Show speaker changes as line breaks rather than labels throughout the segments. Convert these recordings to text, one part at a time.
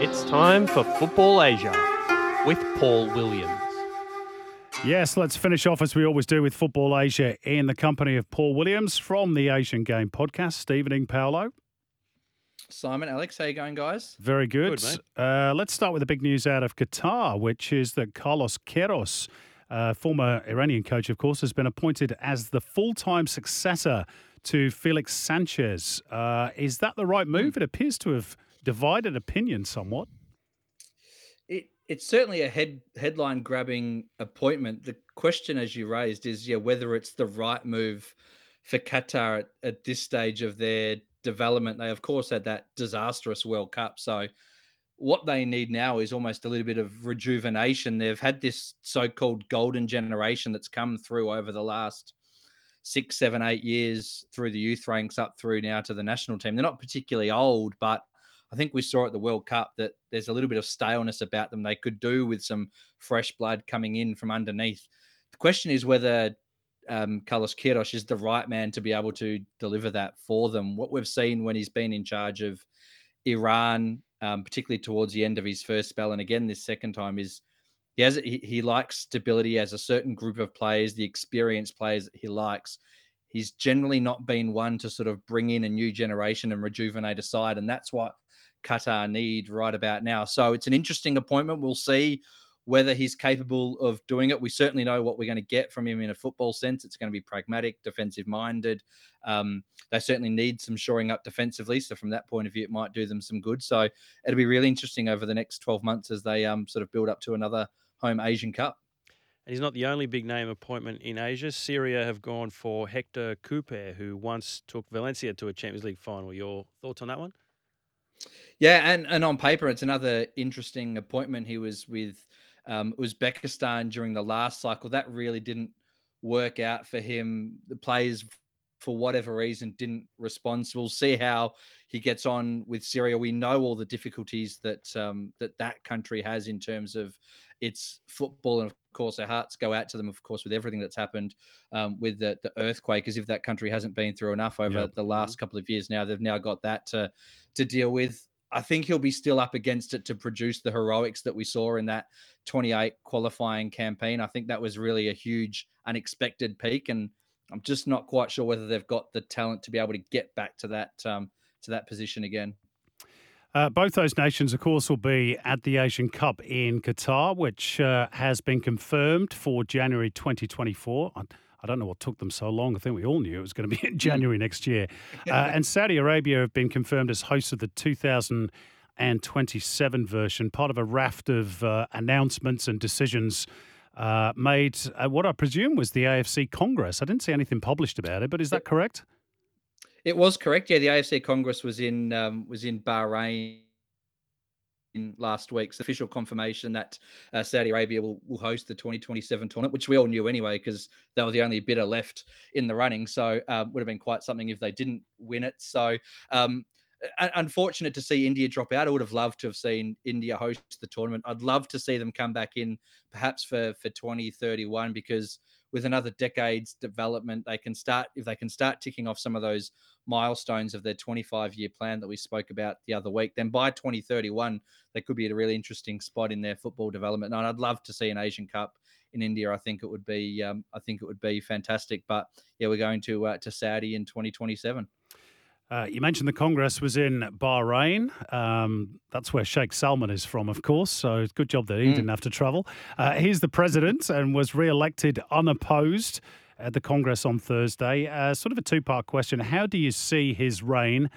It's time for Football Asia with Paul Williams.
Yes, let's finish off as we always do with Football Asia in the company of Paul Williams from the Asian Game podcast. Stevening Paolo.
Simon, Alex, how you going, guys?
Very good.
Good,
uh, let's start with the big news out of Qatar, which is that Carlos Queiroz, uh, former Iranian coach, of course, has been appointed as the full-time successor to Felix Sanchez. Uh, is that the right move? It appears to have divided opinion somewhat.
It it's certainly a head headline grabbing appointment. The question, as you raised, is yeah whether it's the right move for Qatar at, at this stage of their development. They of course had that disastrous World Cup, so what they need now is almost a little bit of rejuvenation. They've had this so-called golden generation that's come through over the last six, seven, eight years through the youth ranks up through now to the national team. They're not particularly old, but I think we saw at the World Cup that there's a little bit of staleness about them. They could do with some fresh blood coming in from underneath. The question is whether um, Carlos Queiroz is the right man to be able to deliver that for them. What we've seen when he's been in charge of Iran, um, particularly towards the end of his first spell, and again this second time, is he has he, he likes stability as a certain group of players, the experienced players that he likes. He's generally not been one to sort of bring in a new generation and rejuvenate a side, and that's what Qatar need right about now. So it's an interesting appointment. We'll see whether he's capable of doing it. We certainly know what we're going to get from him in a football sense. It's going to be pragmatic, defensive minded. Um, they certainly need some shoring up defensively. So from that point of view, it might do them some good. So it'll be really interesting over the next 12 months as they um, sort of build up to another home Asian Cup.
And he's not the only big name appointment in Asia. Syria have gone for Hector Cuper, who once took Valencia to a Champions League final. Your thoughts on that one?
Yeah, and, and on paper, it's another interesting appointment. He was with um, Uzbekistan during the last cycle. That really didn't work out for him. The players, for whatever reason, didn't respond. So we'll see how he gets on with Syria. We know all the difficulties that um, that that country has in terms of its football, and of course, our hearts go out to them. Of course, with everything that's happened um, with the, the earthquake, as if that country hasn't been through enough over yep. the last couple of years. Now they've now got that to to deal with. I think he'll be still up against it to produce the heroics that we saw in that 28 qualifying campaign. I think that was really a huge unexpected peak, and I'm just not quite sure whether they've got the talent to be able to get back to that um, to that position again.
Uh, both those nations, of course, will be at the Asian Cup in Qatar, which uh, has been confirmed for January 2024. I don't know what took them so long. I think we all knew it was going to be in January next year. Uh, and Saudi Arabia have been confirmed as hosts of the 2027 version, part of a raft of uh, announcements and decisions uh, made at what I presume was the AFC Congress. I didn't see anything published about it, but is that correct?
It was correct. Yeah, the AFC Congress was in um, was in Bahrain in last week's official confirmation that uh, Saudi Arabia will, will host the 2027 tournament, which we all knew anyway because they were the only bidder left in the running. So um, would have been quite something if they didn't win it. So um, unfortunate to see India drop out. I would have loved to have seen India host the tournament. I'd love to see them come back in perhaps for for 2031 because with another decade's development, they can start if they can start ticking off some of those milestones of their 25 year plan that we spoke about the other week. Then by 2031, they could be at a really interesting spot in their football development. And I'd love to see an Asian Cup in India. I think it would be um, I think it would be fantastic. But yeah, we're going to uh, to Saudi in 2027.
Uh, you mentioned the Congress was in Bahrain. Um, that's where Sheikh Salman is from, of course. So good job that he mm. didn't have to travel. Uh, he's the president and was re-elected unopposed at the Congress on Thursday. Uh, sort of a two-part question: How do you see his reign?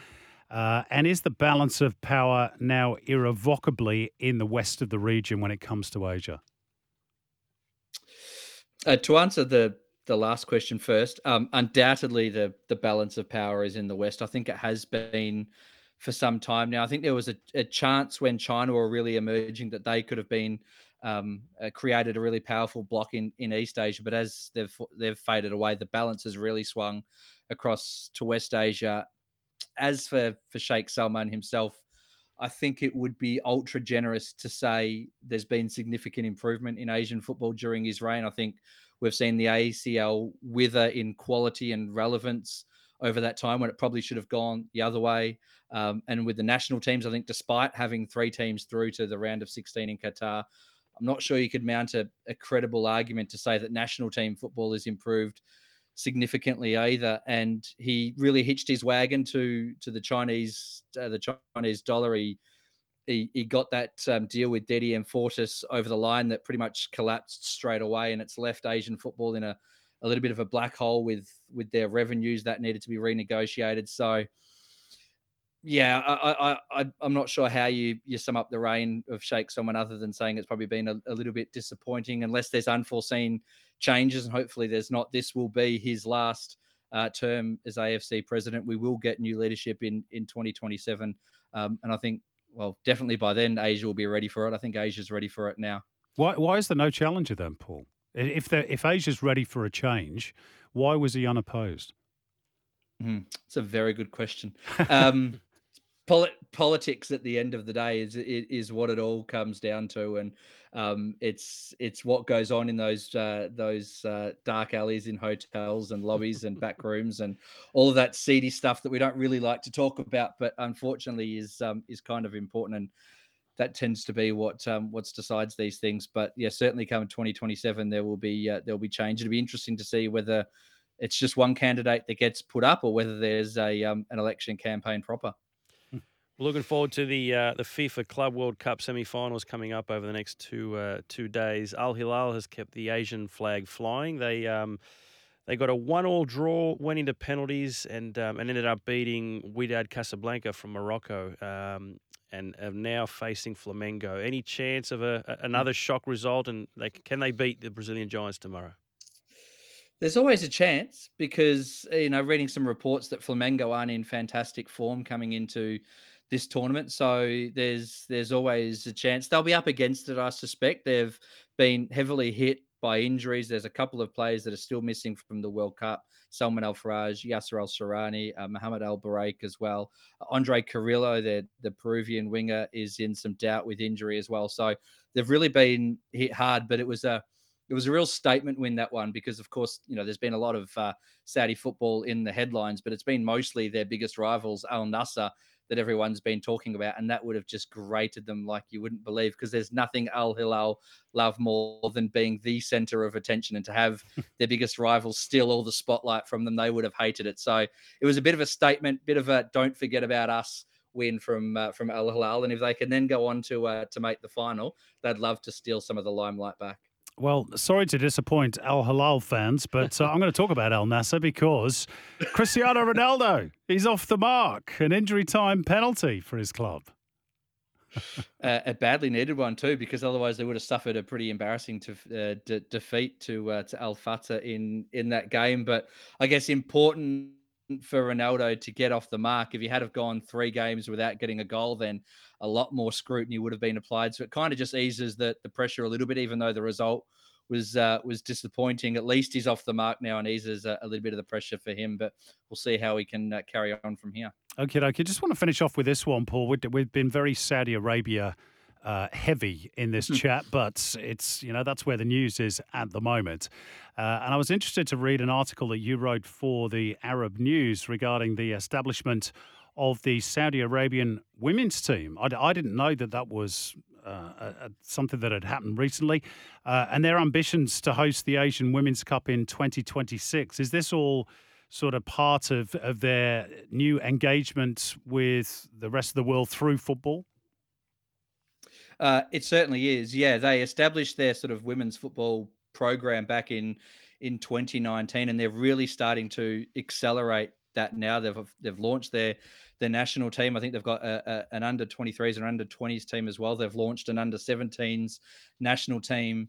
Uh, and is the balance of power now irrevocably in the west of the region when it comes to Asia?
Uh, to answer the the last question first. Um, undoubtedly, the the balance of power is in the West. I think it has been for some time now. I think there was a, a chance when China were really emerging that they could have been um, uh, created a really powerful block in, in East Asia, but as they've they've faded away, the balance has really swung across to West Asia. As for for Sheikh Salman himself, I think it would be ultra generous to say there's been significant improvement in Asian football during his reign. I think We've seen the ACL wither in quality and relevance over that time when it probably should have gone the other way. Um, and with the national teams, I think despite having three teams through to the round of 16 in Qatar, I'm not sure you could mount a, a credible argument to say that national team football has improved significantly either. And he really hitched his wagon to to the Chinese uh, the Chinese dollar. He he, he got that um, deal with DDMC Fortis over the line that pretty much collapsed straight away, and it's left Asian football in a, a little bit of a black hole with with their revenues that needed to be renegotiated. So, yeah, I, I, I I'm not sure how you you sum up the reign of Sheikh Salman other than saying it's probably been a, a little bit disappointing, unless there's unforeseen changes, and hopefully there's not. This will be his last. Uh, term as AFC president, we will get new leadership in in 2027, um, and I think well, definitely by then Asia will be ready for it. I think Asia's ready for it now.
Why why is there no challenger then, Paul? If if Asia's ready for a change, why was he unopposed?
Mm, it's a very good question. Um, politics at the end of the day is is what it all comes down to, and um, it's it's what goes on in those uh, those uh, dark alleys in hotels and lobbies and back rooms and all of that seedy stuff that we don't really like to talk about, but unfortunately is um, is kind of important, and that tends to be what um, what decides these things. But yeah, certainly coming 2027, there will be uh, there will be change. It'll be interesting to see whether it's just one candidate that gets put up or whether there's a um, an election campaign proper.
Looking forward to the uh, the FIFA Club World Cup semi-finals coming up over the next two uh, two days. Al Hilal has kept the Asian flag flying. They um, they got a one-all draw, went into penalties, and um, and ended up beating Wydad Casablanca from Morocco, um, and are now facing Flamengo. Any chance of a, a another shock result? And they, can they beat the Brazilian Giants tomorrow?
There's always a chance because you know reading some reports that Flamengo aren't in fantastic form coming into this tournament. So there's there's always a chance they'll be up against it. I suspect they've been heavily hit by injuries. There's a couple of players that are still missing from the World Cup. Salman Al Faraj, Yasser Al Shahrani, uh, Mohamed Al Baraik as well. Andre Carrillo, the, the Peruvian winger, is in some doubt with injury as well. So they've really been hit hard, but it was a it was a real statement win that one because of course you know there's been a lot of uh, Saudi football in the headlines, but it's been mostly their biggest rivals Al Nassr that everyone's been talking about, and that would have just grated them like you wouldn't believe because there's nothing Al Hilal love more than being the center of attention and to have their biggest rivals steal all the spotlight from them. They would have hated it. So it was a bit of a statement, bit of a don't forget about us win from uh, from Al Hilal, and if they can then go on to uh, to make the final, they'd love to steal some of the limelight back.
Well, sorry to disappoint Al Hilal fans, but uh, I'm going to talk about Al Nassr because Cristiano Ronaldo, he's off the mark. An injury time penalty for his club.
uh, a badly needed one too, because otherwise they would have suffered a pretty embarrassing to, uh, de- defeat to uh, to Al Fateh in in that game. But I guess important for Ronaldo to get off the mark. If he had have gone three games without getting a goal, then a lot more scrutiny would have been applied. So it kind of just eases the the pressure a little bit, even though the result was uh, was disappointing. At least he's off the mark now and eases a, a little bit of the pressure for him. But we'll see how he can uh, carry on from here.
Okay, okay. Just want to finish off with this one, Paul. We've been very Saudi Arabia. Uh, heavy in this hmm. chat, but it's you know that's where the news is at the moment. Uh, and I was interested to read an article that you wrote for the Arab News regarding the establishment of the Saudi Arabian women's team. I, I didn't know that that was uh, a, something that had happened recently, uh, and their ambitions to host the Asian Women's Cup in 2026. Is this all sort of part of, of their new engagement with the rest of the world through football?
Uh, it certainly is. Yeah, they established their sort of women's football program back in in 2019, and they're really starting to accelerate that now. They've they've launched their their national team. I think they've got a, a, an under 23s and under 20s team as well. They've launched an under 17s national team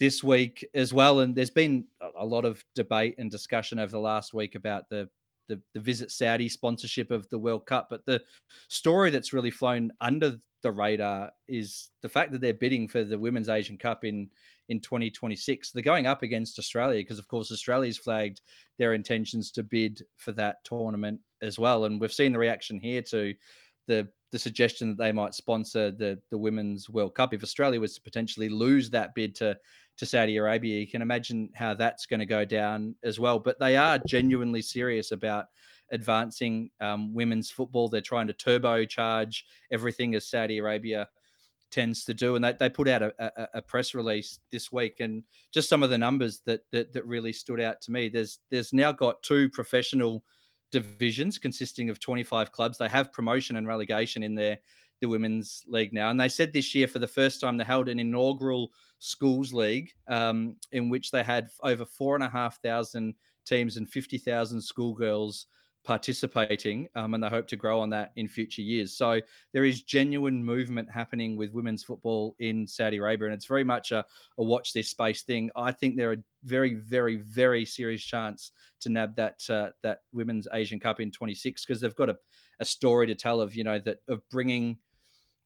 this week as well. And there's been a lot of debate and discussion over the last week about the the, the Visit Saudi sponsorship of the World Cup. But the story that's really flown under the radar is the fact that they're bidding for the Women's Asian Cup in in 2026. They're going up against Australia because, of course, Australia's flagged their intentions to bid for that tournament as well. And we've seen the reaction here to the the suggestion that they might sponsor the the Women's World Cup. If Australia was to potentially lose that bid to to Saudi Arabia, you can imagine how that's going to go down as well. But they are genuinely serious about advancing um, women's football. They're trying to turbocharge everything as Saudi Arabia tends to do. And they, they put out a, a, a, press release this week, and just some of the numbers that, that that really stood out to me. There's there's now got two professional divisions consisting of 25 clubs. They have promotion and relegation in their the women's league now, and they said this year for the first time they held an inaugural schools league um, in which they had over four and a half thousand teams and 50,000 schoolgirls participating, um, and they hope to grow on that in future years. So there is genuine movement happening with women's football in Saudi Arabia, and it's very much a, a watch this space thing. I think there are very, very, very serious chance to nab that uh, that women's Asian Cup in 26 because they've got a, a story to tell of you know that of bringing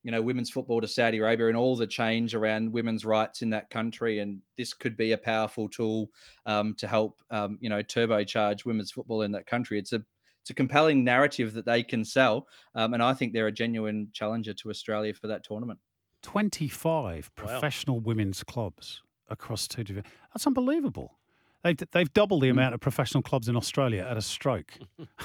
you know women's football to Saudi Arabia and all the change around women's rights in that country, and this could be a powerful tool um, to help um, you know turbocharge women's football in that country. It's a it's a compelling narrative that they can sell, um, and I think they're a genuine challenger to Australia for that tournament.
Twenty-five wow. professional women's clubs across two divisions. That's unbelievable. They've, they've doubled the hmm. amount of professional clubs in Australia at a stroke.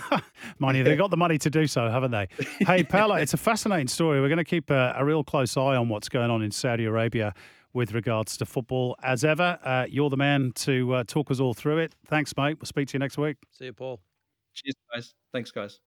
Mind you, they've got the money to do so, haven't they? Hey, Paolo, it's a fascinating story. We're going to keep a, a, real close eye on what's going on in Saudi Arabia with regards to football. As ever, uh, you're the man to uh, talk us all through it. Thanks, mate. We'll speak to you next week.
See you, Paul.
Cheers, guys. Thanks, guys.